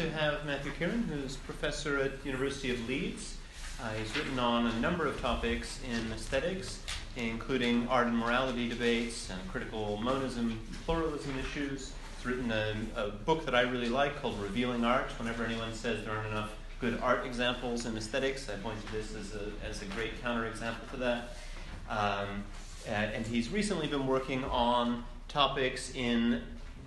to have Matthew Kieran, who's professor at University of Leeds. Uh, he's written on a number of topics in aesthetics, including art and morality debates and critical monism, pluralism issues. He's written a, a book that I really like called Revealing Art. Whenever anyone says there aren't enough good art examples in aesthetics, I point to this as a, as a great counterexample to that. Um, and, and he's recently been working on topics in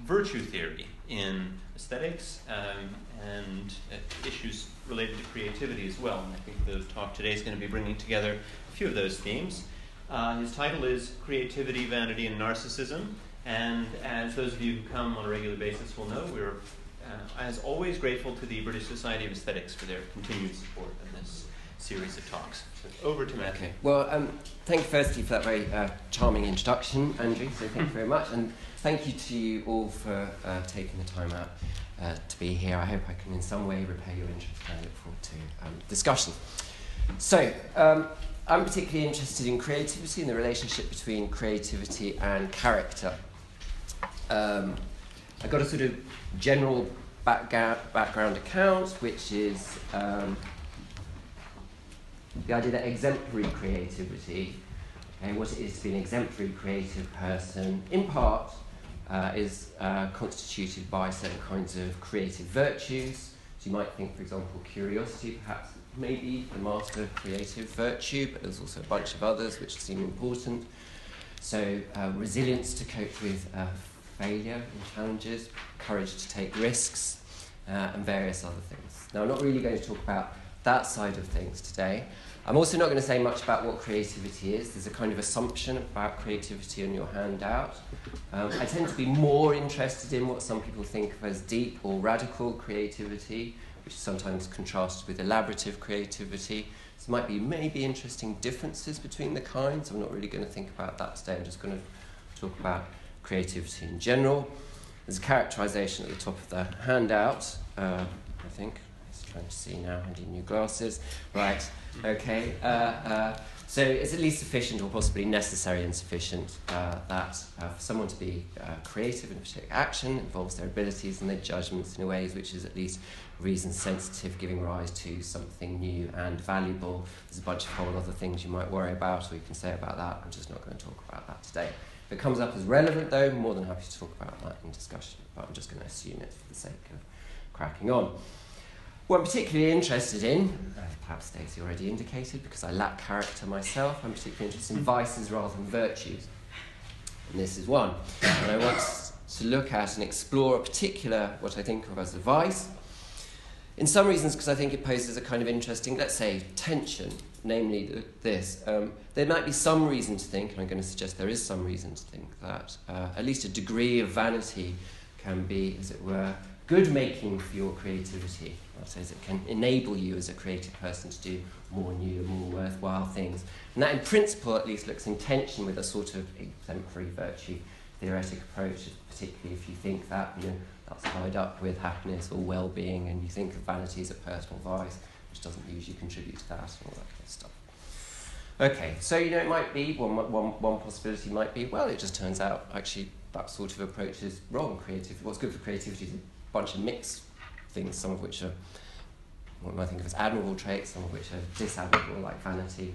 virtue theory in aesthetics um, and uh, issues related to creativity as well. And I think the talk today is going to be bringing together a few of those themes. Uh, his title is Creativity, Vanity, and Narcissism. And as those of you who come on a regular basis will know, we're, uh, as always, grateful to the British Society of Aesthetics for their continued support in this series of talks. So over to Matthew. Okay. Well, um, thank you firstly for that very uh, charming introduction, Andrew. So thank you very much, and thank you to you all for uh, taking the time out uh, to be here. I hope I can in some way repay your interest, and I look forward to um, discussion. So. Um, I'm particularly interested in creativity and the relationship between creativity and character. Um, I got a sort of general backga- background account, which is um, the idea that exemplary creativity, okay, what it is to be an exemplary creative person, in part uh, is uh, constituted by certain kinds of creative virtues. So you might think, for example, curiosity perhaps maybe the master creative virtue, but there's also a bunch of others which seem important. So uh, resilience to cope with uh, failure and challenges, courage to take risks, uh, and various other things. Now, I'm not really going to talk about that side of things today. I'm also not going to say much about what creativity is. There's a kind of assumption about creativity on your handout. Um, I tend to be more interested in what some people think of as deep or radical creativity, which sometimes contrasted with elaborative creativity. There might be maybe interesting differences between the kinds. I'm not really going to think about that today. I'm just going to talk about creativity in general. There's a characterization at the top of the handout, uh, I think trying to see now. I new glasses. Right. Okay. Uh, uh, so it's at least sufficient, or possibly necessary and sufficient, uh, that uh, for someone to be uh, creative and a particular action involves their abilities and their judgments in ways which is at least reason sensitive, giving rise to something new and valuable. There's a bunch of whole other things you might worry about, or you can say about that. I'm just not going to talk about that today. If it comes up as relevant, though, I'm more than happy to talk about that in discussion, but I'm just going to assume it for the sake of cracking on. What I'm particularly interested in, uh, perhaps Stacey already indicated, because I lack character myself, I'm particularly interested in vices rather than virtues. And this is one. And I want to look at and explore a particular, what I think of as a vice. In some reasons, because I think it poses a kind of interesting, let's say, tension, namely this. Um, there might be some reason to think, and I'm going to suggest there is some reason to think, that uh, at least a degree of vanity can be, as it were, good making for your creativity. I suppose it can enable you as a creative person to do more new more worthwhile things. And that, in principle, at least, looks in tension with a sort of exemplary virtue theoretic approach, particularly if you think that you know, that's tied up with happiness or well being, and you think of vanity as a personal vice, which doesn't usually contribute to that and all that kind of stuff. Okay, so you know, it might be one, one, one possibility might be well, it just turns out actually that sort of approach is wrong. Creative, what's good for creativity is bunch of mixed things, some of which are what I think of as admirable traits, some of which are disadmirable, like vanity.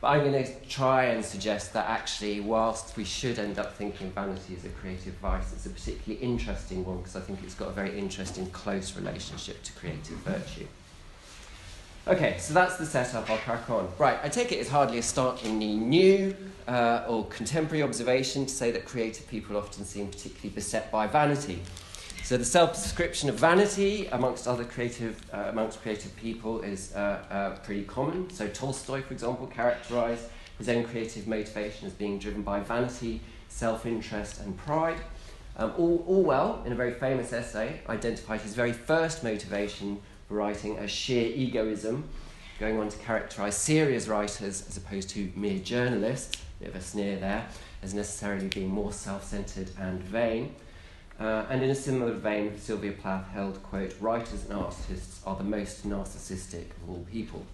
But I'm going to try and suggest that actually, whilst we should end up thinking vanity as a creative vice, it's a particularly interesting one because I think it's got a very interesting, close relationship to creative virtue. Okay, so that's the setup. I'll crack on. Right, I take it it's hardly a startlingly new uh, or contemporary observation to say that creative people often seem particularly beset by vanity. So the self-description of vanity amongst other creative, uh, amongst creative people is uh, uh, pretty common. So Tolstoy, for example, characterized his own creative motivation as being driven by vanity, self-interest, and pride. Um, Orwell, in a very famous essay, identified his very first motivation for writing as sheer egoism, going on to characterize serious writers as opposed to mere journalists, a bit of a sneer there, as necessarily being more self-centered and vain. Uh, and in a similar vein, Sylvia Plath held, quote, writers and artists are the most narcissistic of all people.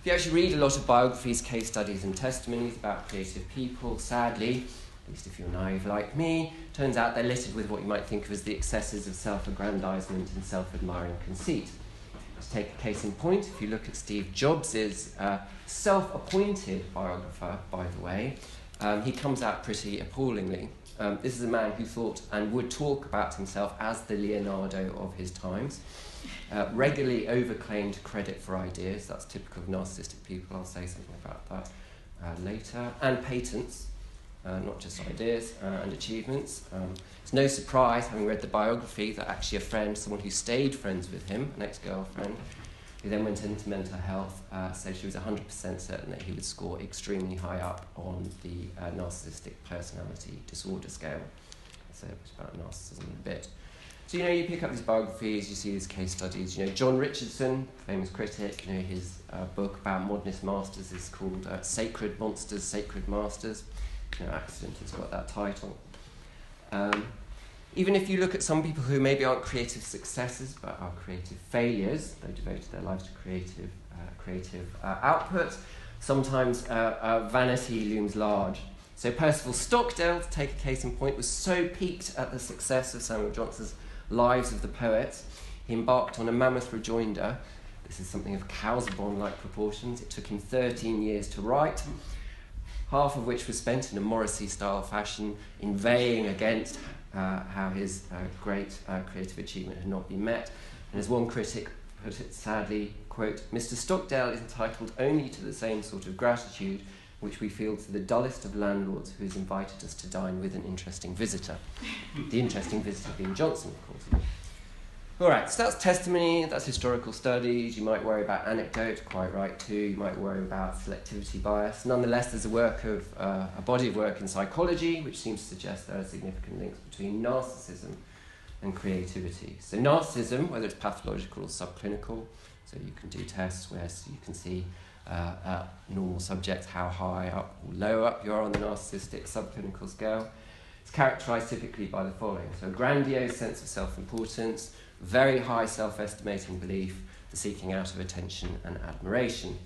If you actually read a lot of biographies, case studies, and testimonies about creative people, sadly, at least if you're naive like me, turns out they're littered with what you might think of as the excesses of self aggrandizement and self admiring conceit. To take a case in point, if you look at Steve Jobs' uh, self appointed biographer, by the way, um, he comes out pretty appallingly. Um, this is a man who thought and would talk about himself as the Leonardo of his times. Uh, regularly overclaimed credit for ideas, that's typical of narcissistic people, I'll say something about that uh, later, and patents, uh, not just ideas uh, and achievements. Um, it's no surprise, having read the biography, that actually a friend, someone who stayed friends with him, an ex girlfriend, who then went into mental health, uh, said she was 100% certain that he would score extremely high up on the uh, narcissistic personality disorder scale. So it's about narcissism in a bit. So, you know, you pick up these biographies, you see these case studies. You know, John Richardson, famous critic, you know, his uh, book about modernist masters is called uh, Sacred Monsters, Sacred Masters. No accident it's got that title. Um, even if you look at some people who maybe aren't creative successes but are creative failures, they devoted their lives to creative, uh, creative uh, output, sometimes uh, uh, vanity looms large. So Percival Stockdale, to take a case in point, was so piqued at the success of Samuel Johnson's Lives of the Poets, he embarked on a mammoth rejoinder. This is something of Casaubon-like proportions. It took him 13 years to write, half of which was spent in a Morrissey-style fashion, inveighing against how his uh, great uh, creative achievement had not been met. And as one critic put it sadly, quote, Mr. Stockdale is entitled only to the same sort of gratitude which we feel to the dullest of landlords who has invited us to dine with an interesting visitor. the interesting visitor being Johnson, of course. All right, so that's testimony, that's historical studies. You might worry about anecdote, quite right too. You might worry about selectivity bias. Nonetheless, there's a work of uh, a body of work in psychology which seems to suggest there are significant links between narcissism and creativity. So narcissism, whether it's pathological or subclinical, so you can do tests where you can see uh, uh, normal subjects, how high up or low up you are on the narcissistic subclinical scale. It's characterized typically by the following. So a grandiose sense of self-importance, very high self-estimating belief, the seeking out of attention and admiration.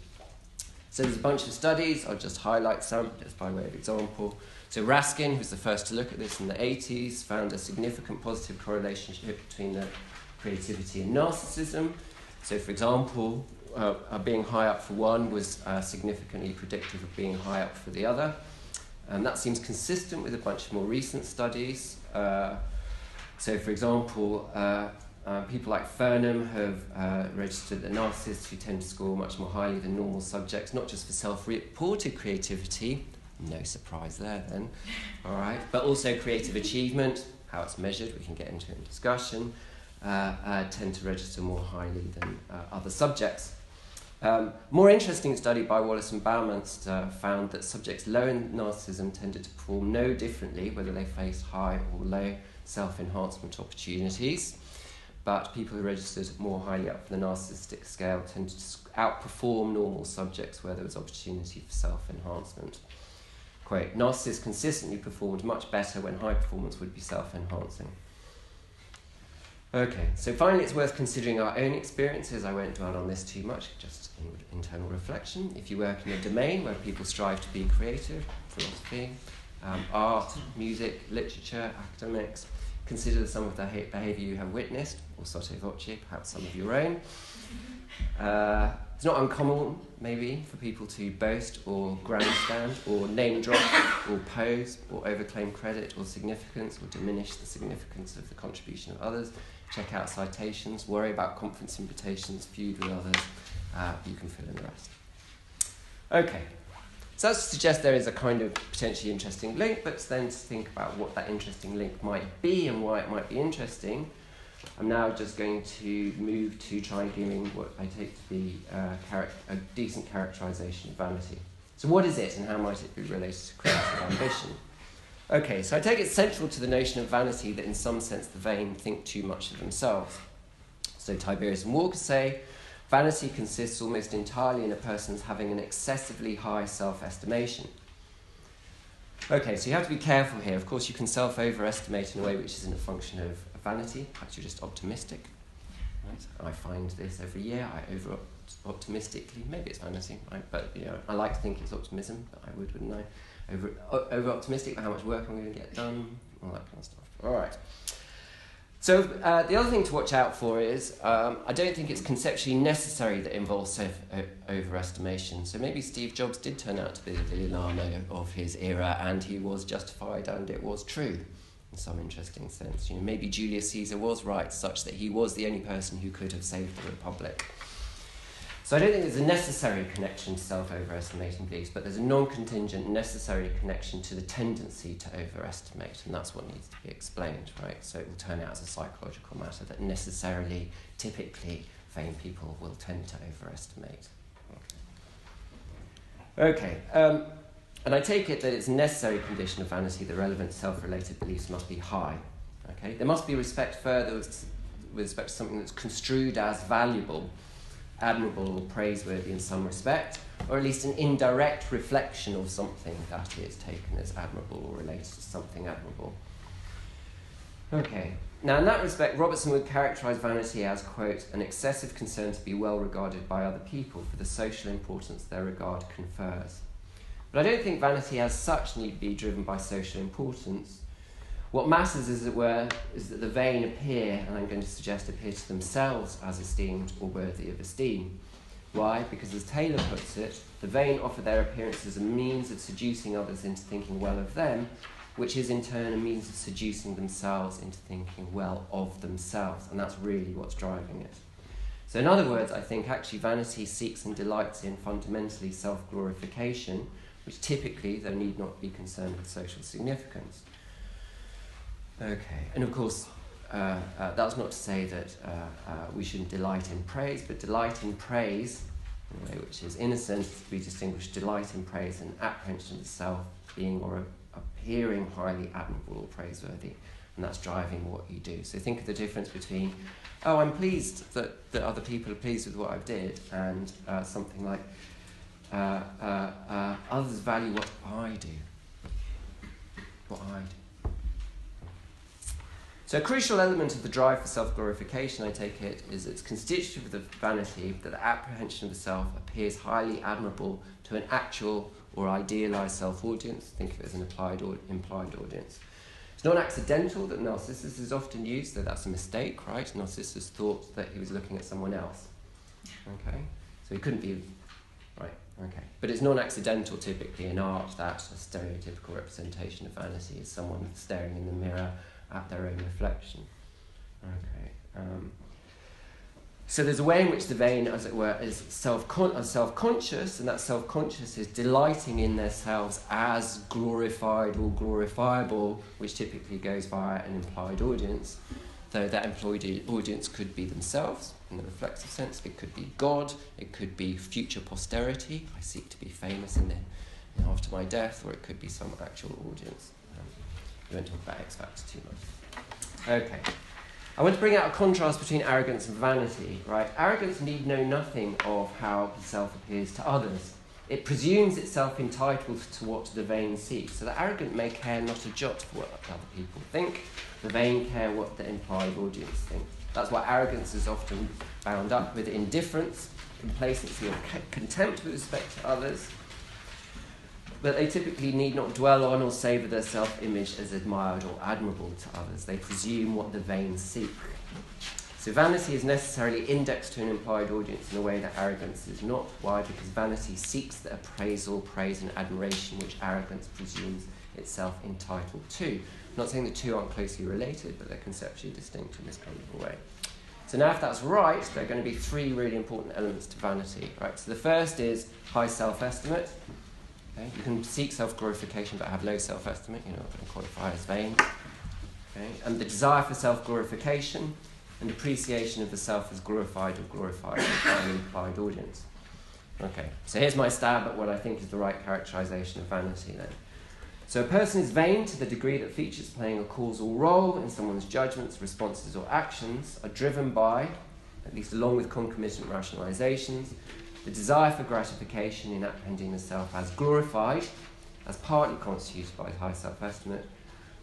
So there's a bunch of studies, I'll just highlight some just by way of example. So Raskin, who's the first to look at this in the 80s, found a significant positive correlation between the creativity and narcissism. So for example, uh, uh, being high up for one was uh, significantly predictive of being high up for the other. And that seems consistent with a bunch of more recent studies. Uh, so, for example, uh, uh, people like Furnham have registered that narcissists who tend to score much more highly than normal subjects, not just for self reported creativity, no surprise there then, all right, but also creative achievement, how it's measured, we can get into in discussion, tend to register more highly than other subjects. Um, more interesting study by Wallace and Baumeister found that subjects low in narcissism tended to perform no differently whether they faced high or low self-enhancement opportunities. But people who registered more highly up for the narcissistic scale tended to outperform normal subjects where there was opportunity for self-enhancement. Quote, narcissists consistently performed much better when high performance would be self-enhancing. Okay, so finally, it's worth considering our own experiences. I won't dwell on this too much, just in internal reflection. If you work in a domain where people strive to be creative, philosophy, um, art, music, literature, academics, consider some of the ha- behaviour you have witnessed, or sotto voce, perhaps some of your own. Uh, it's not uncommon, maybe, for people to boast or grandstand or name drop or pose or overclaim credit or significance or diminish the significance of the contribution of others check out citations, worry about conference invitations, feud with others. Uh, you can fill in the rest. Okay, so that suggests there is a kind of potentially interesting link, but then to think about what that interesting link might be and why it might be interesting, I'm now just going to move to try giving what I take to be a decent characterization of vanity. So, what is it and how might it be related to creative ambition? Okay, so I take it central to the notion of vanity that in some sense the vain think too much of themselves. So Tiberius and Walker say vanity consists almost entirely in a person's having an excessively high self estimation. Okay, so you have to be careful here. Of course, you can self overestimate in a way which isn't a function of vanity, perhaps you're just optimistic. Right? I find this every year, I over optimistically. Maybe it's vanity, right? But you know, I like to think it's optimism. But I would, wouldn't I? Over over optimistic about how much work I'm going to get done, all that kind of stuff. All right. So uh, the other thing to watch out for is um, I don't think it's conceptually necessary that involves self overestimation. So maybe Steve Jobs did turn out to be the Dalai of his era, and he was justified, and it was true in some interesting sense. You know, maybe Julius Caesar was right, such that he was the only person who could have saved the republic. So I don't think there's a necessary connection to self-overestimating beliefs, but there's a non-contingent necessary connection to the tendency to overestimate, and that's what needs to be explained, right? So it will turn out as a psychological matter that necessarily, typically, vain people will tend to overestimate. Okay, um, and I take it that it's a necessary condition of vanity that relevant self-related beliefs must be high. Okay, there must be respect further with respect to something that's construed as valuable admirable or praiseworthy in some respect, or at least an indirect reflection of something that is taken as admirable or related to something admirable. Okay, now in that respect, Robertson would characterize vanity as, quote, an excessive concern to be well regarded by other people for the social importance their regard confers. But I don't think vanity as such need be driven by social importance, what matters, as it were, is that the vain appear, and I'm going to suggest appear to themselves as esteemed or worthy of esteem. Why? Because, as Taylor puts it, the vain offer their appearance as a means of seducing others into thinking well of them, which is in turn a means of seducing themselves into thinking well of themselves, and that's really what's driving it. So, in other words, I think actually vanity seeks and delights in fundamentally self glorification, which typically, though need not be concerned with social significance. Okay, and of course, uh, uh, that's not to say that uh, uh, we shouldn't delight in praise, but delight in praise, in a way which is innocent, we distinguish delight in praise and apprehension of self being or appearing highly admirable or praiseworthy, and that's driving what you do. So think of the difference between, oh, I'm pleased that, that other people are pleased with what I did, and uh, something like, uh, others value what I do. What I do. So, a crucial element of the drive for self glorification, I take it, is its constitutive of the vanity that the apprehension of the self appears highly admirable to an actual or idealized self audience. Think of it as an applied or implied audience. It's not accidental that Narcissus is often used, though that's a mistake, right? Narcissus thought that he was looking at someone else. Okay? So he couldn't be. Right, okay. But it's non accidental typically in art that a stereotypical representation of vanity is someone staring in the mirror at their own reflection. Okay. Um, so there's a way in which the vain, as it were, is self self conscious, and that self conscious is delighting in themselves as glorified or glorifiable, which typically goes via an implied audience. Though that implied audience could be themselves in the reflexive sense, it could be God, it could be future posterity. I seek to be famous in the, after my death, or it could be some actual audience. We won't talk about X Factor too much. Okay. I want to bring out a contrast between arrogance and vanity, right? Arrogance need know nothing of how the self appears to others. It presumes itself entitled to what the vain seeks. So the arrogant may care not a jot for what other people think. The vain care what the implied audience think. That's why arrogance is often bound up with indifference, complacency, or contempt with respect to others but they typically need not dwell on or savour their self image as admired or admirable to others. They presume what the vain seek. So vanity is necessarily indexed to an implied audience in a way that arrogance is not. Why? Because vanity seeks the appraisal, praise, and admiration which arrogance presumes itself entitled to. I'm not saying the two aren't closely related, but they're conceptually distinct in this kind of way. So now if that's right, there are going to be three really important elements to vanity. Right? So the first is high self-estimate. Okay? You can seek self glorification but have low self estimate, you're not going to qualify as vain. Okay? And the desire for self glorification and appreciation of the self as glorified or glorified by an implied audience. Okay, so here's my stab at what I think is the right characterization of vanity then. So a person is vain to the degree that features playing a causal role in someone's judgments, responses, or actions are driven by, at least along with concomitant rationalizations, the desire for gratification in apprehending the self as glorified, as partly constituted by high self estimate,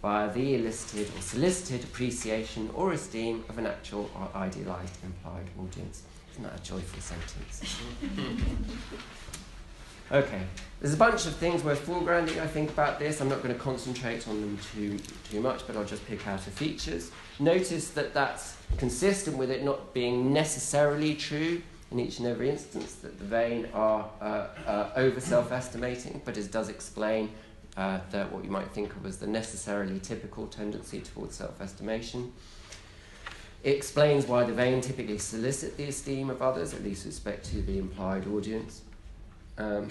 via the elicited or solicited appreciation or esteem of an actual or idealized implied audience. Isn't that a joyful sentence? okay, there's a bunch of things worth foregrounding, I think, about this. I'm not going to concentrate on them too, too much, but I'll just pick out the features. Notice that that's consistent with it not being necessarily true in each and every instance, that the vain are uh, uh, over self estimating, but it does explain uh, that what you might think of as the necessarily typical tendency towards self estimation. It explains why the vain typically solicit the esteem of others, at least with respect to the implied audience. Um,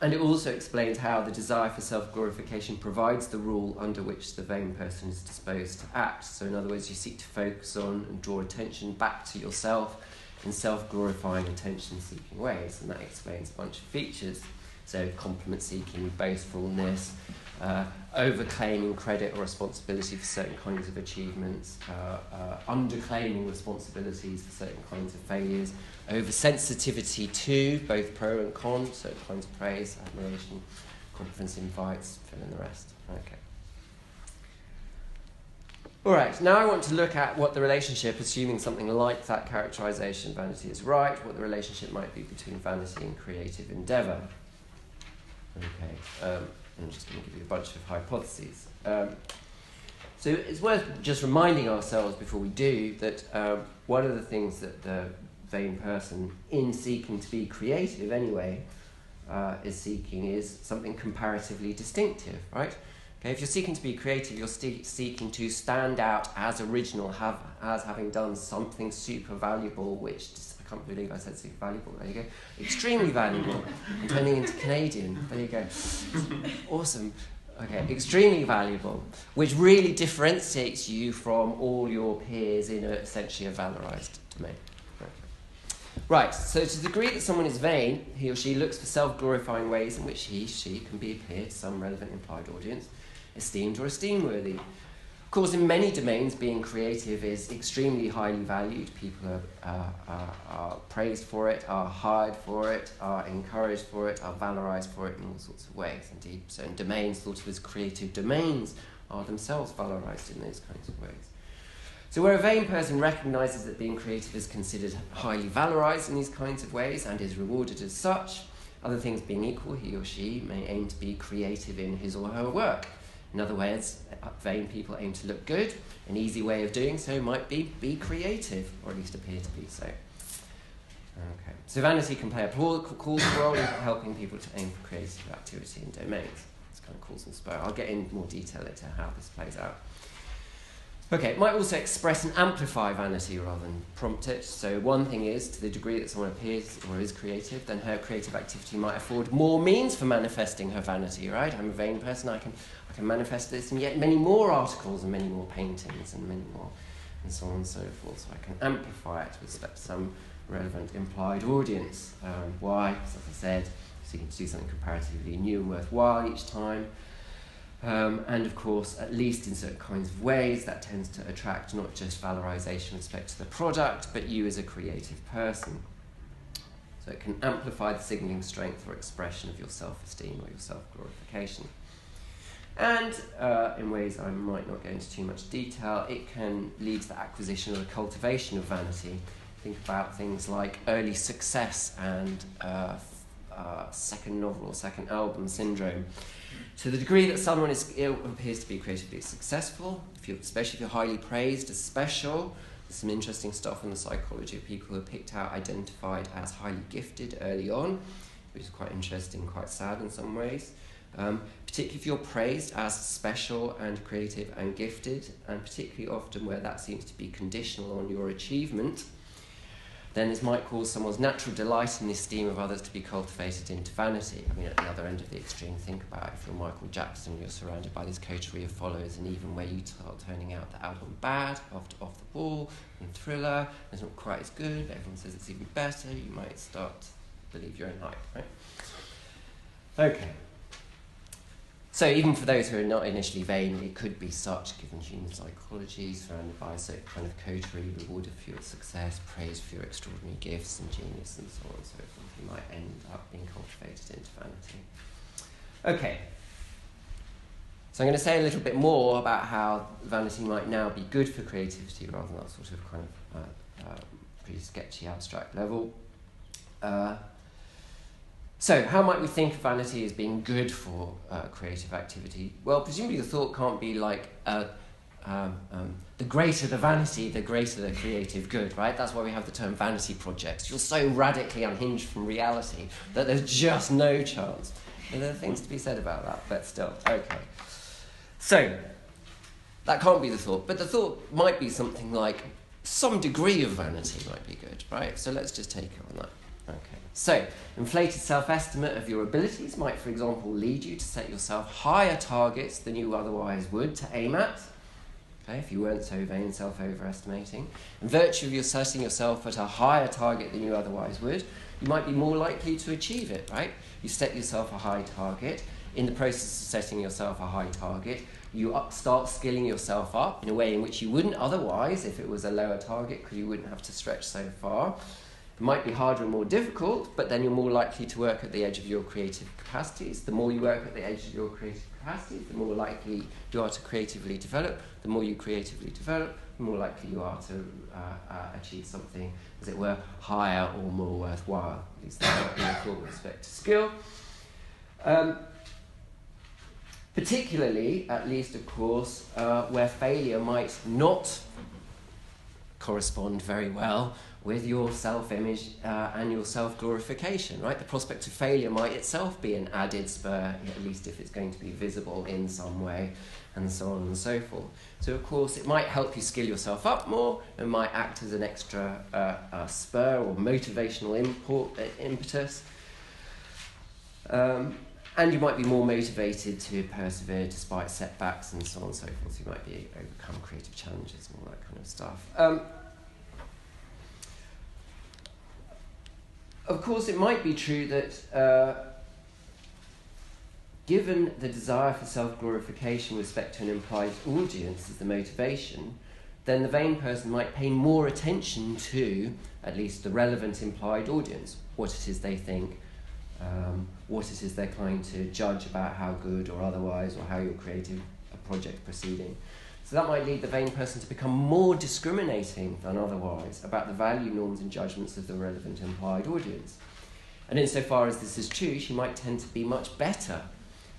and it also explains how the desire for self glorification provides the rule under which the vain person is disposed to act. So, in other words, you seek to focus on and draw attention back to yourself in self glorifying, attention seeking ways, and that explains a bunch of features. So, compliment seeking, boastfulness, uh, overclaiming credit or responsibility for certain kinds of achievements, uh, uh, underclaiming responsibilities for certain kinds of failures, oversensitivity to both pro and con, certain kinds of praise, admiration, conference invites, fill in the rest. Okay. All right, now I want to look at what the relationship, assuming something like that characterization, vanity is right, what the relationship might be between vanity and creative endeavor. Okay, um, I'm just going to give you a bunch of hypotheses. Um, so it's worth just reminding ourselves before we do that um, one of the things that the vain person, in seeking to be creative anyway, uh, is seeking is something comparatively distinctive, right? Okay, if you're seeking to be creative, you're seeking to stand out as original, have, as having done something super valuable, which I can't believe I said super valuable. There you go. Extremely valuable. I'm turning into Canadian. There you go. Awesome. Okay, extremely valuable, which really differentiates you from all your peers in a, essentially a valorized domain. Right, so to the degree that someone is vain, he or she looks for self glorifying ways in which he, or she can be appear to some relevant implied audience, esteemed or esteem worthy. Of course, in many domains, being creative is extremely highly valued. People are, uh, are, are praised for it, are hired for it, are encouraged for it, are valorized for it in all sorts of ways. Indeed, certain domains thought of as creative domains are themselves valorized in those kinds of ways. So, where a vain person recognizes that being creative is considered highly valorized in these kinds of ways and is rewarded as such, other things being equal, he or she may aim to be creative in his or her work. In other words, vain people aim to look good. An easy way of doing so might be be creative, or at least appear to be so. Okay. So vanity can play a causal role in helping people to aim for creative activity in domains. It's kind of cause and spur. I'll get in more detail into how this plays out. Okay, it might also express and amplify vanity rather than prompt it. So, one thing is, to the degree that someone appears or is creative, then her creative activity might afford more means for manifesting her vanity, right? I'm a vain person, I can, can manifest this and yet many more articles and many more paintings and many more, and so on and so forth. So, I can amplify it with some relevant implied audience. Um, why? As I said, seeking to do something comparatively new and worthwhile each time. Um, and of course, at least in certain kinds of ways, that tends to attract not just valorization with respect to the product, but you as a creative person. So it can amplify the signaling strength or expression of your self esteem or your self glorification. And uh, in ways I might not go into too much detail, it can lead to the acquisition or the cultivation of vanity. Think about things like early success and uh, uh, second novel or second album syndrome. To the degree that someone is, appears to be creatively successful, if you're, especially if you're highly praised as special, there's some interesting stuff in the psychology of people who are picked out, identified as highly gifted early on, which is quite interesting, quite sad in some ways. Um, particularly if you're praised as special and creative and gifted, and particularly often where that seems to be conditional on your achievement, then this might cause someone's natural delight in the esteem of others to be cultivated into vanity. I mean, at the other end of the extreme, think about if you're Michael Jackson, you're surrounded by this coterie of followers, and even where you start turning out the album bad, after Off the Wall, and thriller, it's not quite as good, but everyone says it's even better, you might start to believe your own hype, right? Okay. So even for those who are not initially vain, it could be such, given human psychology, surrounded by certain kind of coterie, rewarded for your success, praised for your extraordinary gifts and genius, and so on and so forth. You might end up being cultivated into vanity. Okay. So I'm going to say a little bit more about how vanity might now be good for creativity rather than that sort of kind of uh, uh, pretty sketchy abstract level. Uh, so, how might we think of vanity as being good for uh, creative activity? Well, presumably the thought can't be like uh, um, um, the greater the vanity, the greater the creative good, right? That's why we have the term vanity projects. You're so radically unhinged from reality that there's just no chance. And there are things to be said about that, but still, okay. So, that can't be the thought, but the thought might be something like some degree of vanity might be good, right? So let's just take on that. So, inflated self estimate of your abilities might, for example, lead you to set yourself higher targets than you otherwise would to aim at. Okay, if you weren't so vain, self overestimating. In virtue of your setting yourself at a higher target than you otherwise would, you might be more likely to achieve it, right? You set yourself a high target. In the process of setting yourself a high target, you up, start skilling yourself up in a way in which you wouldn't otherwise if it was a lower target because you wouldn't have to stretch so far. It might be harder and more difficult, but then you're more likely to work at the edge of your creative capacities. The more you work at the edge of your creative capacities, the more likely you are to creatively develop. The more you creatively develop, the more likely you are to uh, uh, achieve something, as it were, higher or more worthwhile. At least we with respect to skill. Um, particularly, at least of course, uh, where failure might not correspond very well with your self image uh, and your self glorification, right? The prospect of failure might itself be an added spur, at least if it's going to be visible in some way, and so on and so forth. So, of course, it might help you skill yourself up more, it might act as an extra uh, uh, spur or motivational import, uh, impetus. Um, and you might be more motivated to persevere despite setbacks and so on and so forth. You might be overcome creative challenges and all that kind of stuff. Um, of course, it might be true that uh, given the desire for self glorification with respect to an implied audience as the motivation, then the vain person might pay more attention to at least the relevant implied audience, what it is they think, um, what it is they're trying to judge about how good or otherwise, or how your creative project proceeding. So that might lead the vain person to become more discriminating than otherwise about the value norms and judgments of the relevant implied audience. And insofar as this is true, she might tend to be much better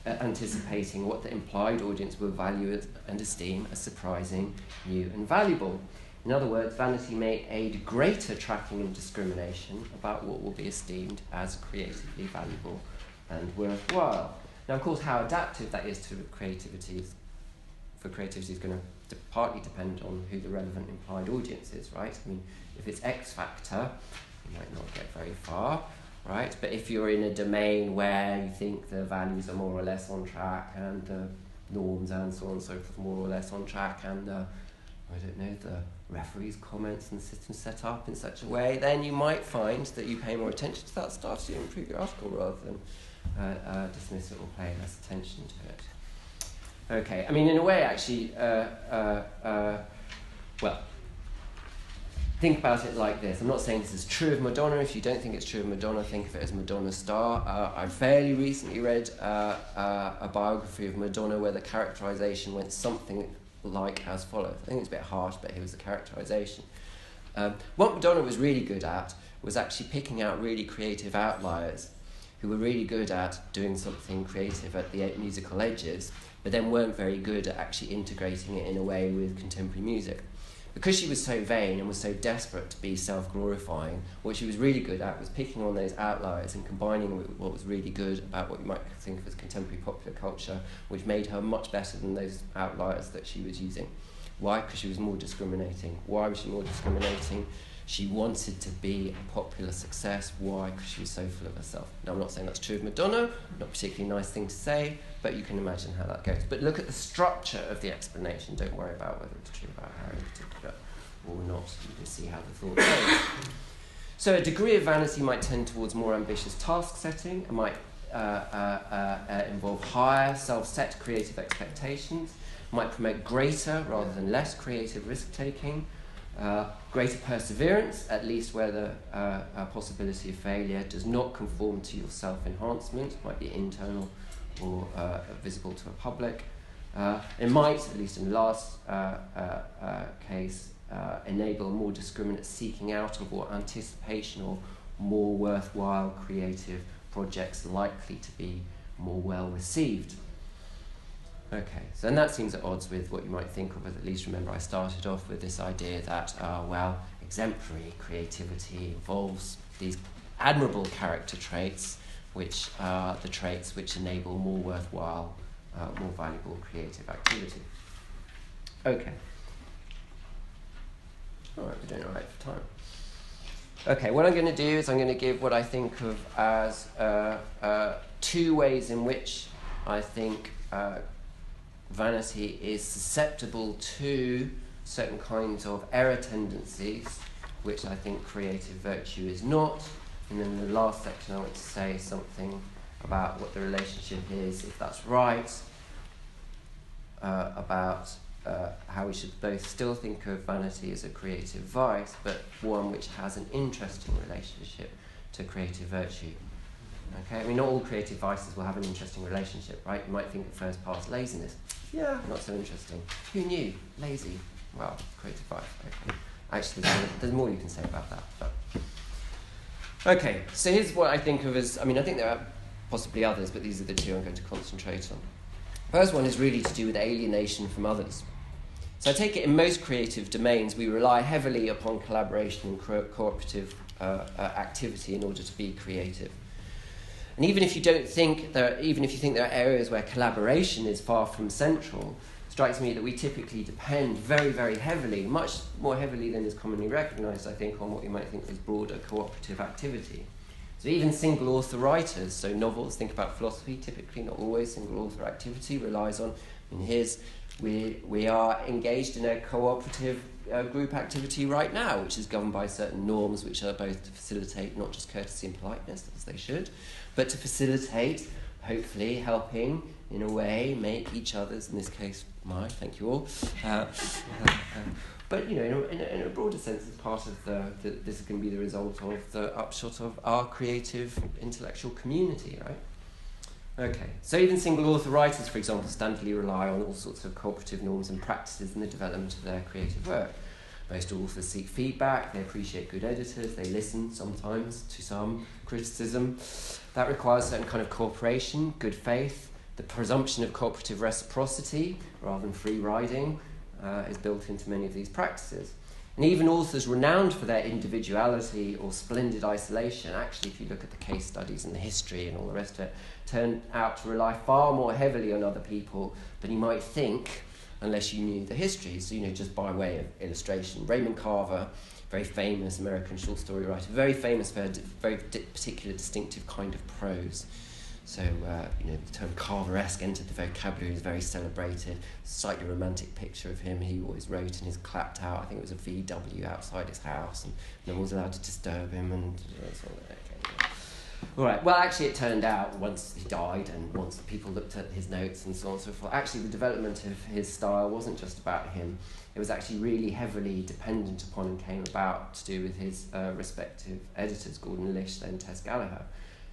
at anticipating what the implied audience will value and esteem as surprising, new, and valuable. In other words, vanity may aid greater tracking and discrimination about what will be esteemed as creatively valuable and worthwhile. Now, of course, how adaptive that is to creativity is for creativity is going to partly depend on who the relevant implied audience is, right? I mean, if it's X factor, you might not get very far, right? But if you're in a domain where you think the values are more or less on track and the norms and so on and so forth more or less on track and the, I don't know, the referee's comments and the system set up in such a way, then you might find that you pay more attention to that stuff to improve your article rather than uh, uh, dismiss it or pay less attention to it. Okay, I mean, in a way, actually, uh, uh, uh, well, think about it like this. I'm not saying this is true of Madonna. If you don't think it's true of Madonna, think of it as Madonna's star. Uh, I fairly recently read uh, uh, a biography of Madonna where the characterization went something like as follows. I think it's a bit harsh, but here was the characterization. Um, what Madonna was really good at was actually picking out really creative outliers who were really good at doing something creative at the musical edges but then weren't very good at actually integrating it in a way with contemporary music. Because she was so vain and was so desperate to be self glorifying, what she was really good at was picking on those outliers and combining with what was really good about what you might think of as contemporary popular culture, which made her much better than those outliers that she was using. Why? Because she was more discriminating. Why was she more discriminating? She wanted to be a popular success. Why? Because she was so full of herself. Now, I'm not saying that's true of Madonna, not particularly nice thing to say, but you can imagine how that goes. But look at the structure of the explanation. Don't worry about whether it's true about her in particular or not. You can see how the thought goes. So, a degree of vanity might tend towards more ambitious task setting. It might uh, uh, uh, uh involve higher self set creative expectations, might promote greater rather than less creative risk taking uh, greater perseverance, at least where the uh, possibility of failure does not conform to your self enhancement, might be internal or uh, visible to a public. Uh, it might, at least in the last uh, case, uh, enable more discriminate seeking out of or anticipation of more worthwhile creative projects likely to be more well received. Okay, so and that seems at odds with what you might think of at least remember I started off with this idea that, uh, well, exemplary creativity involves these admirable character traits, which are the traits which enable more worthwhile, uh, more valuable creative activity. Okay. All right, we're doing all right for time. Okay, what I'm going to do is I'm going to give what I think of as uh, uh, two ways in which I think uh, vanity is susceptible to certain kinds of error tendencies, which I think creative virtue is not. And then in the last section, I want to say something about what the relationship is, if that's right, uh, about uh, how we should both still think of vanity as a creative vice, but one which has an interesting relationship to creative virtue. Okay, I mean, not all creative vices will have an interesting relationship, right? You might think at first pass laziness. Yeah, not so interesting. Who knew? Lazy. Well, creative vice. Okay. Actually, there's more, there's more you can say about that. But. Okay, so here's what I think of as I mean, I think there are possibly others, but these are the two I'm going to concentrate on. First one is really to do with alienation from others. So I take it in most creative domains, we rely heavily upon collaboration and co- cooperative uh, uh, activity in order to be creative. And even if you don't think there, even if you think there are areas where collaboration is far from central, strikes me that we typically depend very, very heavily, much more heavily than is commonly recognised, I think, on what you might think is broader cooperative activity. So even single author writers, so novels, think about philosophy, typically not always single author activity relies on. In his we, we are engaged in a cooperative uh, group activity right now, which is governed by certain norms which are both to facilitate not just courtesy and politeness, as they should, but to facilitate, hopefully, helping in a way make each other's, in this case, my, thank you all. Uh, uh, but you know, in a, in a, in a broader sense, as part of the, the, this is going to be the result of the upshot of our creative intellectual community, right? Okay, so even single author writers, for example, standardly rely on all sorts of cooperative norms and practices in the development of their creative work. Most authors seek feedback, they appreciate good editors, they listen sometimes to some criticism. That requires a certain kind of cooperation, good faith. The presumption of cooperative reciprocity, rather than free riding, uh, is built into many of these practices. And even authors renowned for their individuality or splendid isolation, actually, if you look at the case studies and the history and all the rest of it, turn out to rely far more heavily on other people than you might think unless you knew the history. So, you know, just by way of illustration, Raymond Carver, very famous American short story writer, very famous for a very particular distinctive kind of prose. So, uh, you know, the term Carveresque entered the vocabulary, is very celebrated. Slightly romantic picture of him. He always wrote in his clapped out, I think it was a VW outside his house, and no one was allowed to disturb him. And uh, so, okay. All right, well, actually, it turned out once he died and once people looked at his notes and so on and so forth, actually, the development of his style wasn't just about him. It was actually really heavily dependent upon and came about to do with his uh, respective editors, Gordon Lish and Tess Gallagher.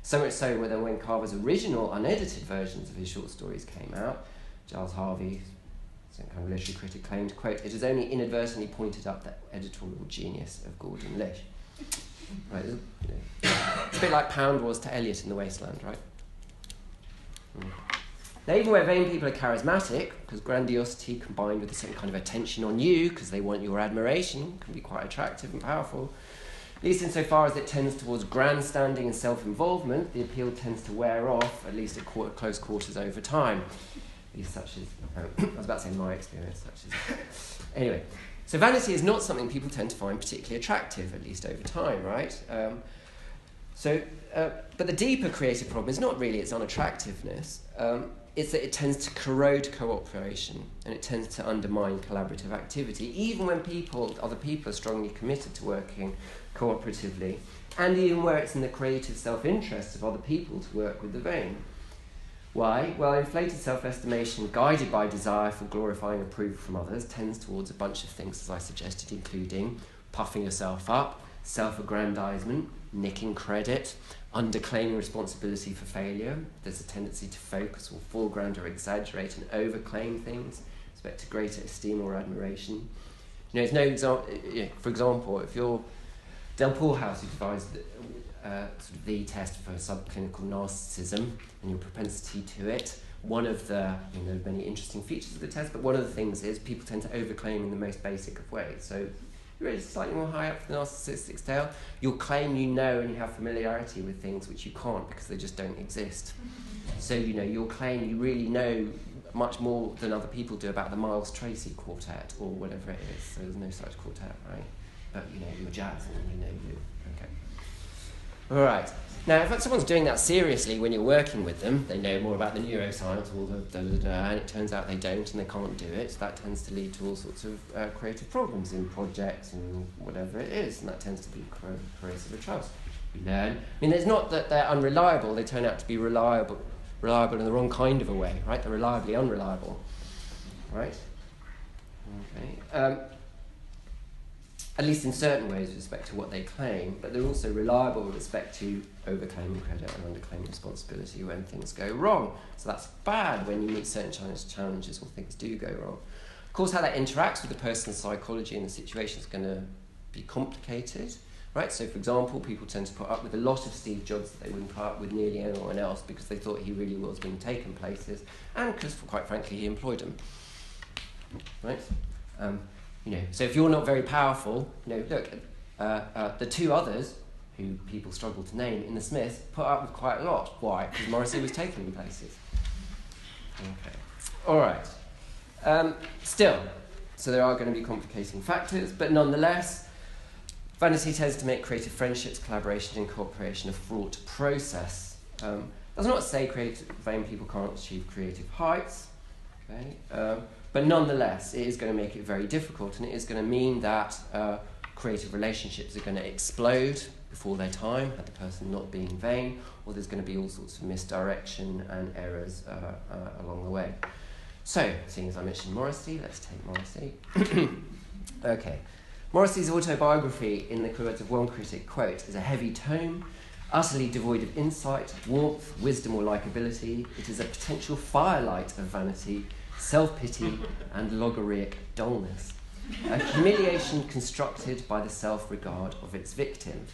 So much so that when Carver's original unedited versions of his short stories came out, Giles Harvey, some kind of literary critic, claimed, quote, it has only inadvertently pointed up the editorial genius of Gordon Lish. Right, you know, it's a bit like Pound was to Eliot in The Wasteland, right? Mm. Now, even where vain people are charismatic, because grandiosity combined with a certain kind of attention on you, because they want your admiration, can be quite attractive and powerful, at least insofar as it tends towards grandstanding and self involvement, the appeal tends to wear off, at least at close quarters over time. At least such as, um, I was about to say my experience, such as. anyway, so vanity is not something people tend to find particularly attractive, at least over time, right? Um, so, uh, but the deeper creative problem is not really its unattractiveness. Um, it's that it tends to corrode cooperation and it tends to undermine collaborative activity, even when people, other people, are strongly committed to working cooperatively, and even where it's in the creative self interest of other people to work with the vain. Why? Well, inflated self estimation, guided by desire for glorifying approval from others, tends towards a bunch of things, as I suggested, including puffing yourself up, self aggrandizement, nicking credit, underclaiming responsibility for failure. There's a tendency to focus or foreground or exaggerate and overclaim things, expect a greater esteem or admiration You know, it's no example. For example, if you're Del Paulhus, who devised uh, sort of the test for subclinical narcissism and your propensity to it. One of the, you know, many interesting features of the test, but one of the things is people tend to overclaim in the most basic of ways. So you're slightly more high up the narcissistic scale, you'll claim you know and you have familiarity with things which you can't because they just don't exist. So, you know, you'll claim you really know much more than other people do about the Miles Tracy quartet or whatever it is. So there's no such quartet, right? But, you know, you're jazz and you know you. Okay. All right. Now, if someone's doing that seriously when you're working with them, they know more about the neuroscience, all the da, da, da, and it turns out they don't and they can't do it. That tends to lead to all sorts of uh, creative problems in projects and whatever it is, and that tends to be corrosive of trust. We learn. I mean, it's not that they're unreliable; they turn out to be reliable, reliable in the wrong kind of a way, right? They're reliably unreliable, right? Okay. Um, at least in certain ways with respect to what they claim, but they're also reliable with respect to overclaiming credit and underclaiming responsibility when things go wrong. So that's bad when you meet certain challenges or things do go wrong. Of course, how that interacts with the person's psychology and the situation is going to be complicated. Right, so for example, people tend to put up with a lot of Steve Jobs that they wouldn't put up with nearly anyone else because they thought he really was being taken places, and because, quite frankly, he employed them. Right, um, you know, so if you're not very powerful, you know, look, uh, uh, the two others who people struggle to name in the Smiths put up with quite a lot. Why? Because Morrissey was taken in places. Okay. All right. Um, still, so there are going to be complicating factors, but nonetheless, vanity tends to make creative friendships, collaboration, and cooperation a fraught process. Um, does not say creative, vain people can't achieve creative heights. Okay. Um, but nonetheless, it is going to make it very difficult, and it is going to mean that uh, creative relationships are going to explode before their time, had the person not being vain, or there's going to be all sorts of misdirection and errors uh, uh, along the way. So, seeing as I mentioned Morrissey, let's take Morrissey. okay. Morrissey's autobiography, in the words of one critic, quote, is a heavy tome, utterly devoid of insight, warmth, wisdom, or likability. It is a potential firelight of vanity self pity, and logorrheic dullness. A humiliation constructed by the self regard of its victim.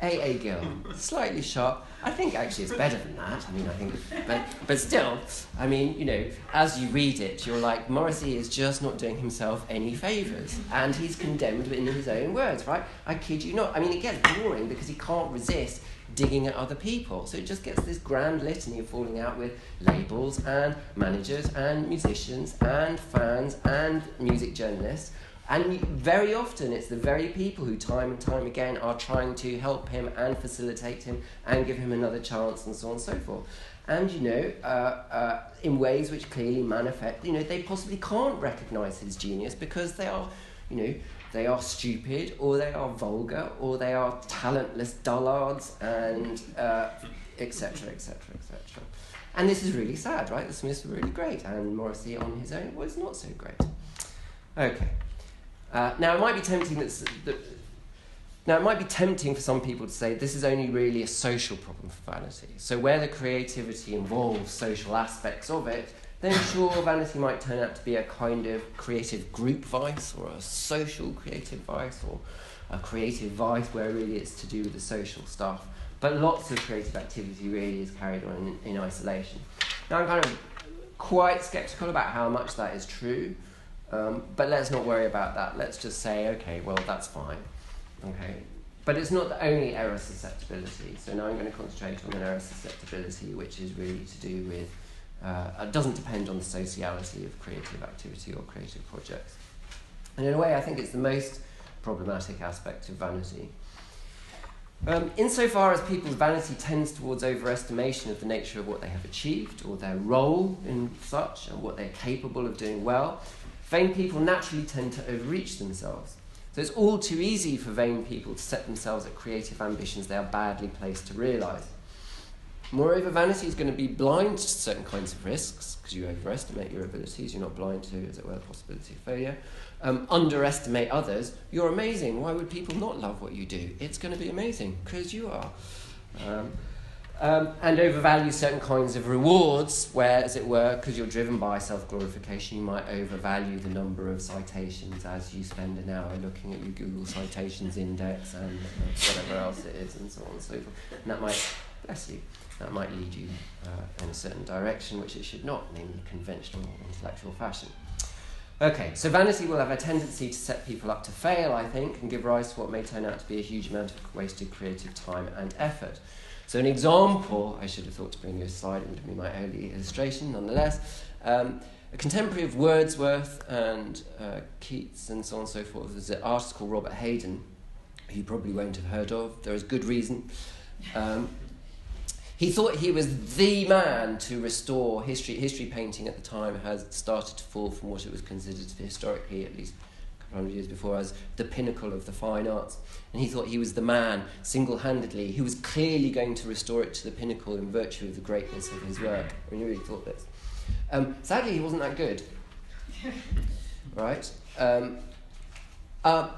AA Gill, slightly sharp. I think actually it's better than that. I mean, I think, but, but still, I mean, you know, as you read it, you're like, Morrissey is just not doing himself any favours. And he's condemned in his own words, right? I kid you not. I mean, it gets boring because he can't resist digging at other people. So it just gets this grand litany of falling out with labels and managers and musicians and fans and music journalists. And very often it's the very people who, time and time again, are trying to help him and facilitate him and give him another chance and so on and so forth. And, you know, uh, uh, in ways which clearly manifest, you know, they possibly can't recognize his genius because they are, you know, they are stupid or they are vulgar or they are talentless dullards and etc etc etc and this is really sad right? The smiths were really great and morrissey on his own was not so great. Okay. Uh, now it might be tempting that, now, it might be tempting for some people to say this is only really a social problem for vanity. So, where the creativity involves social aspects of it, then sure, vanity might turn out to be a kind of creative group vice or a social creative vice or a creative vice where really it's to do with the social stuff. But lots of creative activity really is carried on in, in isolation. Now, I'm kind of quite skeptical about how much that is true, um, but let's not worry about that. Let's just say, okay, well, that's fine. Okay. But it's not the only error susceptibility. So now I'm going to concentrate on an error susceptibility, which is really to do with uh, it doesn't depend on the sociality of creative activity or creative projects. And in a way, I think it's the most problematic aspect of vanity. Um, insofar as people's vanity tends towards overestimation of the nature of what they have achieved or their role in such and what they're capable of doing well, vain people naturally tend to overreach themselves. So it's all too easy for vain people to set themselves at creative ambitions they are badly placed to realise. Moreover, vanity is going to be blind to certain kinds of risks because you overestimate your abilities. You're not blind to, as it were, the possibility of failure. Um, underestimate others. You're amazing. Why would people not love what you do? It's going to be amazing because you are. Um, Um, and overvalue certain kinds of rewards, where, as it were, because you're driven by self glorification, you might overvalue the number of citations as you spend an hour looking at your Google Citations Index and whatever else it is, and so on and so forth. And that might, bless you, that might lead you uh, in a certain direction, which it should not, namely conventional intellectual fashion. Okay, so vanity will have a tendency to set people up to fail, I think, and give rise to what may turn out to be a huge amount of wasted creative time and effort. So, an example, I should have thought to bring you a slide, it would be my early illustration nonetheless. Um, a contemporary of Wordsworth and uh, Keats and so on and so forth is an artist called Robert Haydon, who you probably won't have heard of. There is good reason. Um, he thought he was the man to restore history. History painting at the time has started to fall from what it was considered historically, at least a couple hundred years before, as the pinnacle of the fine arts. And he thought he was the man, single handedly, who was clearly going to restore it to the pinnacle in virtue of the greatness of his work. I mean, he really thought this. Um, sadly, he wasn't that good. right? Um, uh,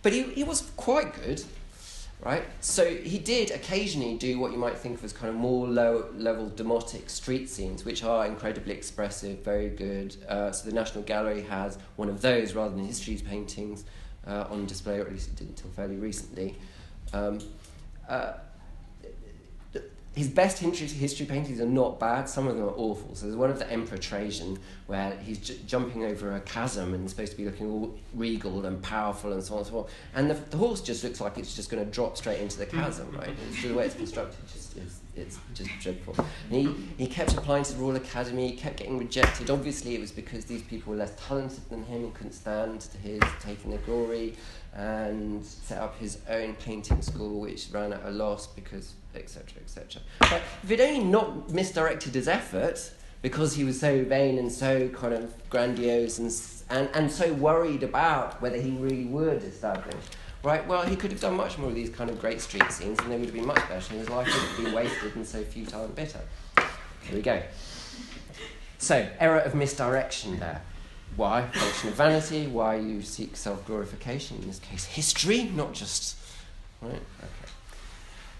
but he, he was quite good right? So he did occasionally do what you might think of as kind of more low level demotic street scenes, which are incredibly expressive, very good. Uh, so the National Gallery has one of those rather than history's paintings uh, on display, or at least it did until fairly recently. Um, uh, his best history paintings are not bad, some of them are awful. So there's one of the Emperor Trajan where he's j- jumping over a chasm and he's supposed to be looking all regal and powerful and so on and so forth. And the, the horse just looks like it's just going to drop straight into the chasm, right? It's the way it's constructed, just, it's, it's just dreadful. And he, he kept applying to the Royal Academy, he kept getting rejected. Obviously, it was because these people were less talented than him and couldn't stand to his taking the glory and set up his own painting school, which ran at a loss because etc., etc. But if he'd only not misdirected his effort because he was so vain and so kind of grandiose and, and, and so worried about whether he really would establish, right? Well, he could have done much more of these kind of great street scenes and they would have been much better and his life would have been wasted and so futile and bitter. Here we go. So, error of misdirection there. Why? Function of vanity. Why you seek self glorification, in this case, history, not just. Right? Okay.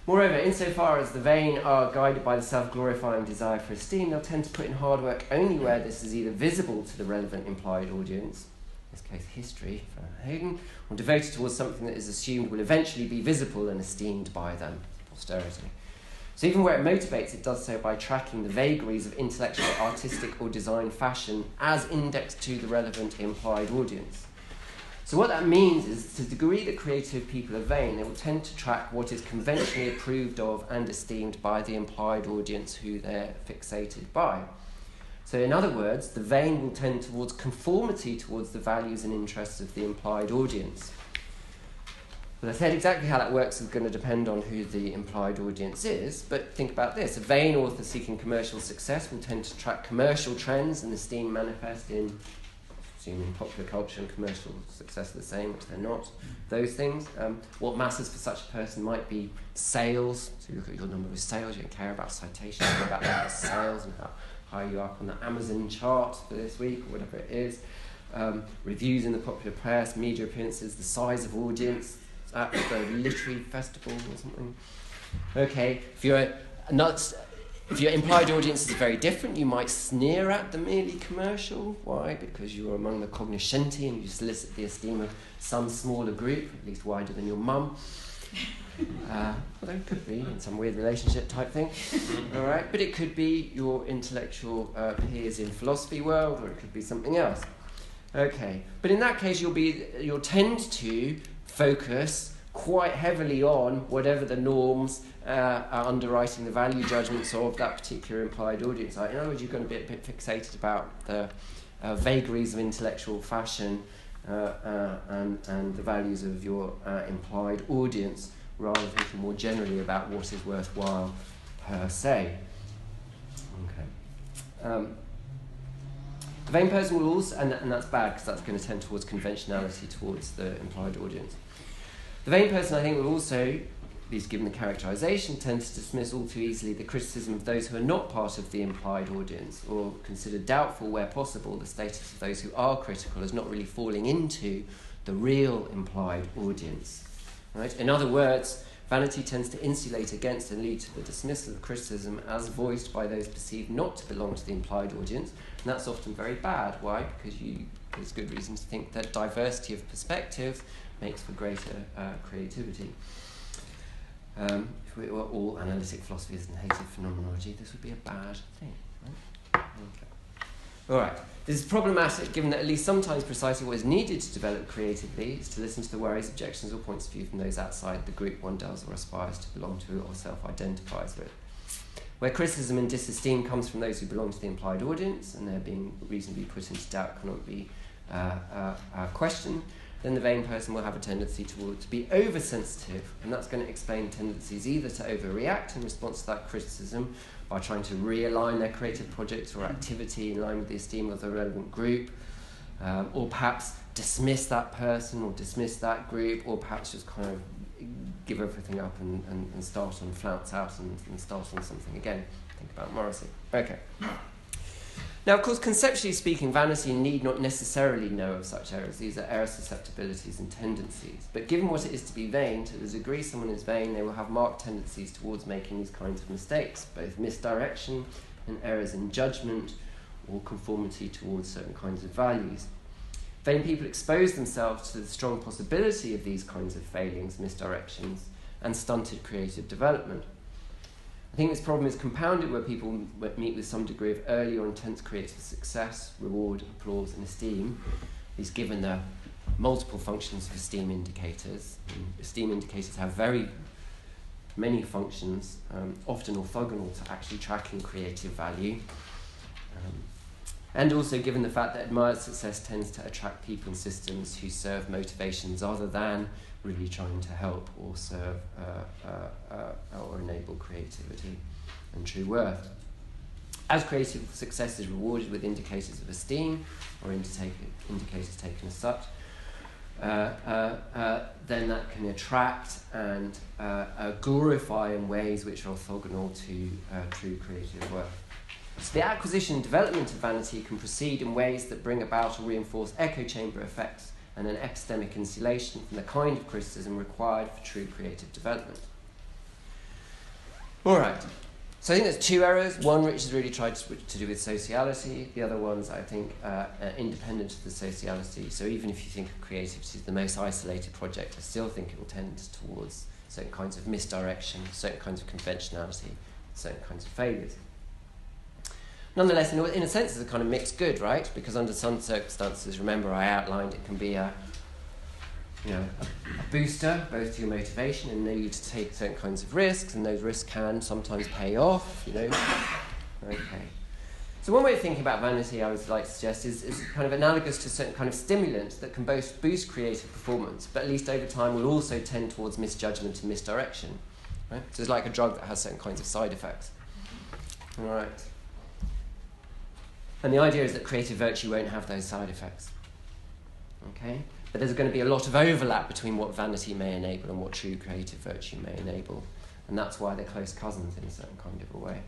Moreover, insofar as the vain are guided by the self glorifying desire for esteem, they'll tend to put in hard work only where this is either visible to the relevant implied audience, in this case history for Haydon, or devoted towards something that is assumed will eventually be visible and esteemed by them, posterity. So, even where it motivates, it does so by tracking the vagaries of intellectual, artistic, or design fashion as indexed to the relevant implied audience. So what that means is to the degree that creative people are vain, they will tend to track what is conventionally approved of and esteemed by the implied audience who they're fixated by. So in other words, the vain will tend towards conformity towards the values and interests of the implied audience. Well, I said exactly how that works is going to depend on who the implied audience is, but think about this. A vain author seeking commercial success will tend to track commercial trends and esteem manifest in assuming popular culture and commercial success are the same, which they're not, those things. Um, what matters for such a person might be sales. So you look at your number of sales, you don't care about citations, you care about sales and how high you are up on the Amazon chart for this week or whatever it is. Um, reviews in the popular press, media appearances, the size of audience at the literary festival or something. Okay, if you're a, not if your implied audience is very different, you might sneer at the merely commercial. Why? Because you're among the cognoscenti and you solicit the esteem of some smaller group, at least wider than your mum. Uh, although it could be in some weird relationship type thing. All right, but it could be your intellectual uh, peers in philosophy world, or it could be something else. Okay, but in that case, you'll be you'll tend to focus quite heavily on whatever the norms uh, are underwriting the value judgments of that particular implied audience. In other words, you're going to be a bit fixated about the uh, vagaries of intellectual fashion uh, uh and, and the values of your uh, implied audience rather than thinking more generally about what is worthwhile per se. Okay. Um, the vain person also, and, and that's bad because that's going to tend towards conventionality towards the implied audience. The vain person, I think, will also at least given the characterization, tends to dismiss all too easily the criticism of those who are not part of the implied audience, or consider doubtful where possible the status of those who are critical as not really falling into the real implied audience. Right? In other words, Vanity tends to insulate against and lead to the dismissal of criticism as voiced by those perceived not to belong to the implied audience, and that's often very bad. Why? Because you, there's good reason to think that diversity of perspective makes for greater uh, creativity. Um, if we were all analytic philosophers and hated phenomenology, this would be a bad thing. Right? Okay. All right. This is problematic given that at least sometimes precisely what is needed to develop creatively is to listen to the worries, objections, or points of view from those outside the group one does or aspires to belong to or self identifies with. Where criticism and disesteem comes from those who belong to the implied audience and they're being reasonably put into doubt cannot be uh, uh, uh, questioned, then the vain person will have a tendency to, to be oversensitive, and that's going to explain tendencies either to overreact in response to that criticism by trying to realign their creative projects or activity in line with the esteem of the relevant group, um, or perhaps dismiss that person or dismiss that group, or perhaps just kind of give everything up and, and, and start on flounce out and, and start on something again. Think about Morrissey. Okay. Now, of course, conceptually speaking, vanity need not necessarily know of such errors. These are error susceptibilities and tendencies. But given what it is to be vain, to the degree someone is vain, they will have marked tendencies towards making these kinds of mistakes, both misdirection and errors in judgment or conformity towards certain kinds of values. Vain people expose themselves to the strong possibility of these kinds of failings, misdirections, and stunted creative development. I think this problem is compounded where people meet with some degree of early or intense creative success, reward, applause, and esteem. These given the multiple functions of esteem indicators. And esteem indicators have very many functions, um, often orthogonal to actually tracking creative value. Um, and also given the fact that admired success tends to attract people and systems who serve motivations other than really trying to help or serve uh, uh, uh, or enable creativity and true worth. As creative success is rewarded with indicators of esteem or indicators taken as such, uh, uh, uh, then that can attract and glorify in ways which are orthogonal to true creative worth. So the acquisition and development of vanity can proceed in ways that bring about or reinforce echo chamber effects and an epistemic insulation from the kind of criticism required for true creative development. All right. So I think there's two errors. One which is really tried to, to do with sociality. The other one's, I think, uh, uh, independent of the sociality. So even if you think of creativity as the most isolated project, I still think it will tend towards certain kinds of misdirection, certain kinds of conventionality, certain kinds of failures. Nonetheless, in a, in a sense, it's a kind of mixed good, right? Because under some circumstances, remember I outlined it can be a, you know, a, booster both to your motivation and enable you to take certain kinds of risks, and those risks can sometimes pay off, you know. Okay. So one way of thinking about vanity, I would like to suggest, is, is kind of analogous to certain kind of stimulants that can both boost creative performance, but at least over time will also tend towards misjudgment and misdirection. Right? So it's like a drug that has certain kinds of side effects. All right. And the idea is that creative virtue won't have those side effects. Okay? But there's going to be a lot of overlap between what vanity may enable and what true creative virtue may enable. And that's why they're close cousins in a certain kind of a way.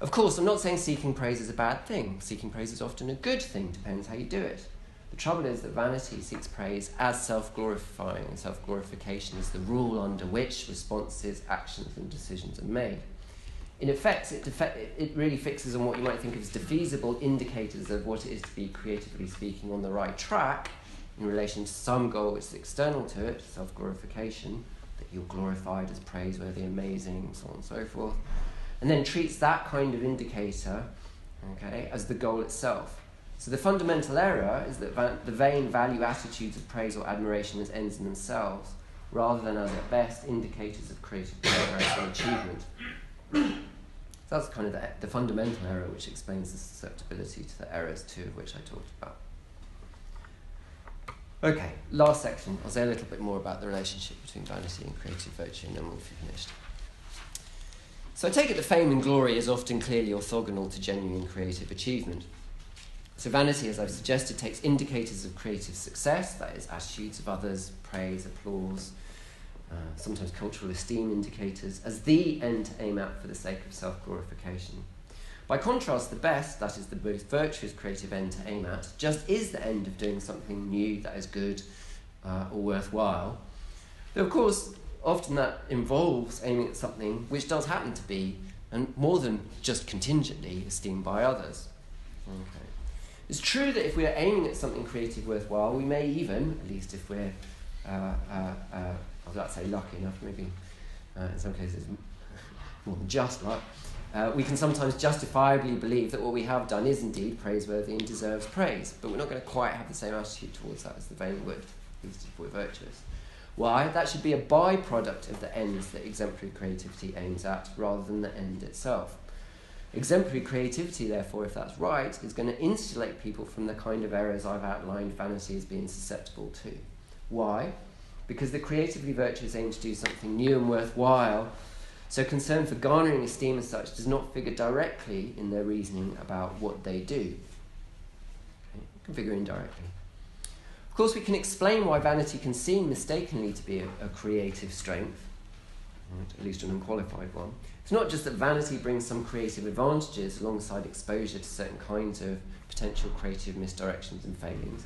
Of course, I'm not saying seeking praise is a bad thing. Seeking praise is often a good thing, depends how you do it. The trouble is that vanity seeks praise as self glorifying, and self glorification is the rule under which responses, actions, and decisions are made in effect, it, it really fixes on what you might think of as defeasible indicators of what it is to be, creatively speaking, on the right track in relation to some goal which is external to it, self glorification, that you're glorified as praiseworthy, amazing, so on and so forth, and then treats that kind of indicator okay, as the goal itself. So the fundamental error is that va- the vain value attitudes of praise or admiration as ends in themselves, rather than as at best indicators of creative progress and achievement that's kind of the, the fundamental error which explains the susceptibility to the errors, two of which I talked about. Okay, last section. I'll say a little bit more about the relationship between vanity and creative virtue, and then we'll be finished. So I take it that fame and glory is often clearly orthogonal to genuine creative achievement. So vanity, as I've suggested, takes indicators of creative success, that is, attitudes of others, praise, applause, uh, sometimes cultural esteem indicators, as the end to aim at for the sake of self glorification. By contrast, the best, that is the most virtuous creative end to aim at, just is the end of doing something new that is good uh, or worthwhile. But of course, often that involves aiming at something which does happen to be, and more than just contingently, esteemed by others. Okay. It's true that if we are aiming at something creative worthwhile, we may even, at least if we're, uh, uh, uh, I was about to say lucky enough, maybe uh, in some cases more than just luck, uh, we can sometimes justifiably believe that what we have done is indeed praiseworthy and deserves praise, but we're not going to quite have the same attitude towards that as the vain would, if virtuous. Why? That should be a byproduct of the ends that exemplary creativity aims at, rather than the end itself. Exemplary creativity, therefore, if that's right, is going to insulate people from the kind of errors I've outlined vanity as being susceptible to. Why? Because the creatively virtuous aim to do something new and worthwhile, so concern for garnering esteem as such does not figure directly in their reasoning about what they do. It can figure indirectly. Of course, we can explain why vanity can seem mistakenly to be a, a creative strength, at least an unqualified one. It's not just that vanity brings some creative advantages alongside exposure to certain kinds of potential creative misdirections and failings.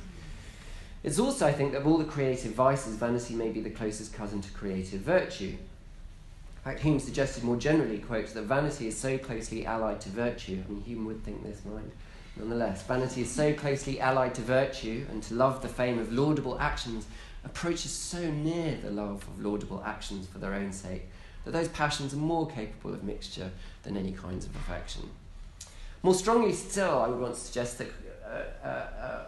It's also, I think, that of all the creative vices, vanity may be the closest cousin to creative virtue. In fact, Hume suggested more generally, quote, that vanity is so closely allied to virtue. I mean, Hume would think this, mind. Nonetheless, vanity is so closely allied to virtue, and to love the fame of laudable actions approaches so near the love of laudable actions for their own sake that those passions are more capable of mixture than any kinds of affection. More strongly still, I would want to suggest that uh, uh, uh,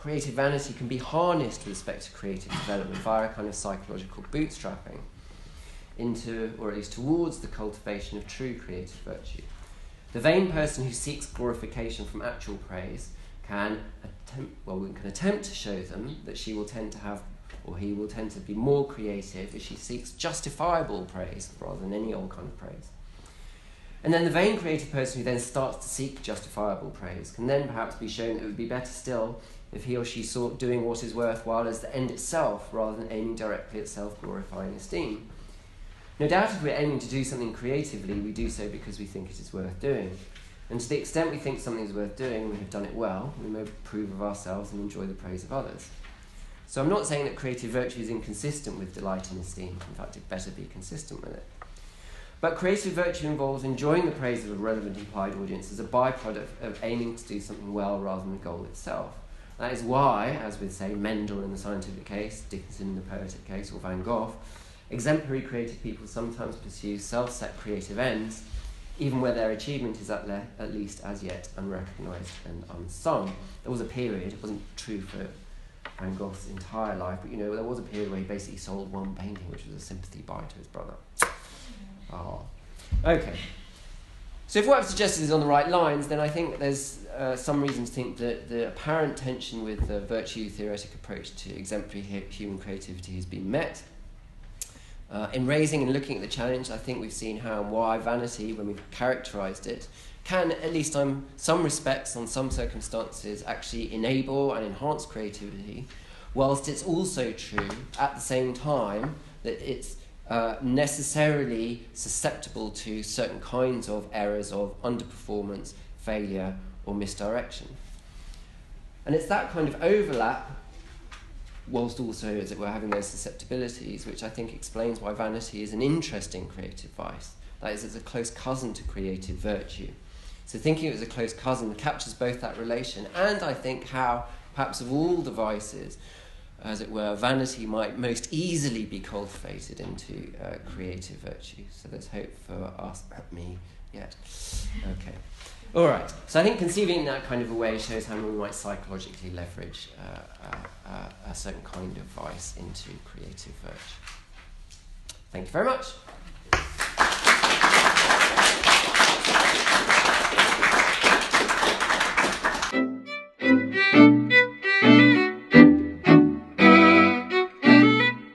creative vanity can be harnessed with respect to creative development via a kind of psychological bootstrapping into, or at least towards, the cultivation of true creative virtue. The vain person who seeks glorification from actual praise can attempt, well, we can attempt to show them that she will tend to have or he will tend to be more creative if she seeks justifiable praise rather than any old kind of praise. And then the vain creative person who then starts to seek justifiable praise can then perhaps be shown that it would be better still if he or she sought doing what is worthwhile as the end itself rather than aiming directly at self glorifying esteem. No doubt if we're aiming to do something creatively, we do so because we think it is worth doing. And to the extent we think something is worth doing we have done it well, we may approve of ourselves and enjoy the praise of others. So I'm not saying that creative virtue is inconsistent with delight and esteem. In fact, it better be consistent with it. But creative virtue involves enjoying the praise of a relevant implied audience as a byproduct of aiming to do something well rather than the goal itself. That is why, as with, say, Mendel in the scientific case, Dickinson in the poetic case, or Van Gogh, exemplary creative people sometimes pursue self set creative ends, even where their achievement is at, le- at least as yet unrecognised and unsung. There was a period, it wasn't true for Van Gogh's entire life. But you know, there was a period where he basically sold one painting, which was a sympathy buy to his brother. Oh. Okay. So if what I've suggested is on the right lines, then I think there's uh, some reasons think that the apparent tension with the virtue theoretic approach to exemplary human creativity has been met. Uh, in raising and looking at the challenge, I think we've seen how and why vanity, when we've characterised it, can, at least on some respects, on some circumstances, actually enable and enhance creativity, whilst it's also true at the same time that it's uh, necessarily susceptible to certain kinds of errors of underperformance, failure, or misdirection. And it's that kind of overlap, whilst also, as it were, having those susceptibilities, which I think explains why vanity is an interesting creative vice. That is, it's a close cousin to creative virtue. So thinking it was a close cousin captures both that relation and I think how, perhaps of all the vices, as it were, vanity might most easily be cultivated into uh, creative virtue. So there's hope for us, me, yet. Okay. All right. So I think conceiving in that kind of a way shows how we might psychologically leverage uh, uh, uh a certain kind of vice into creative virtue. Thank you very much.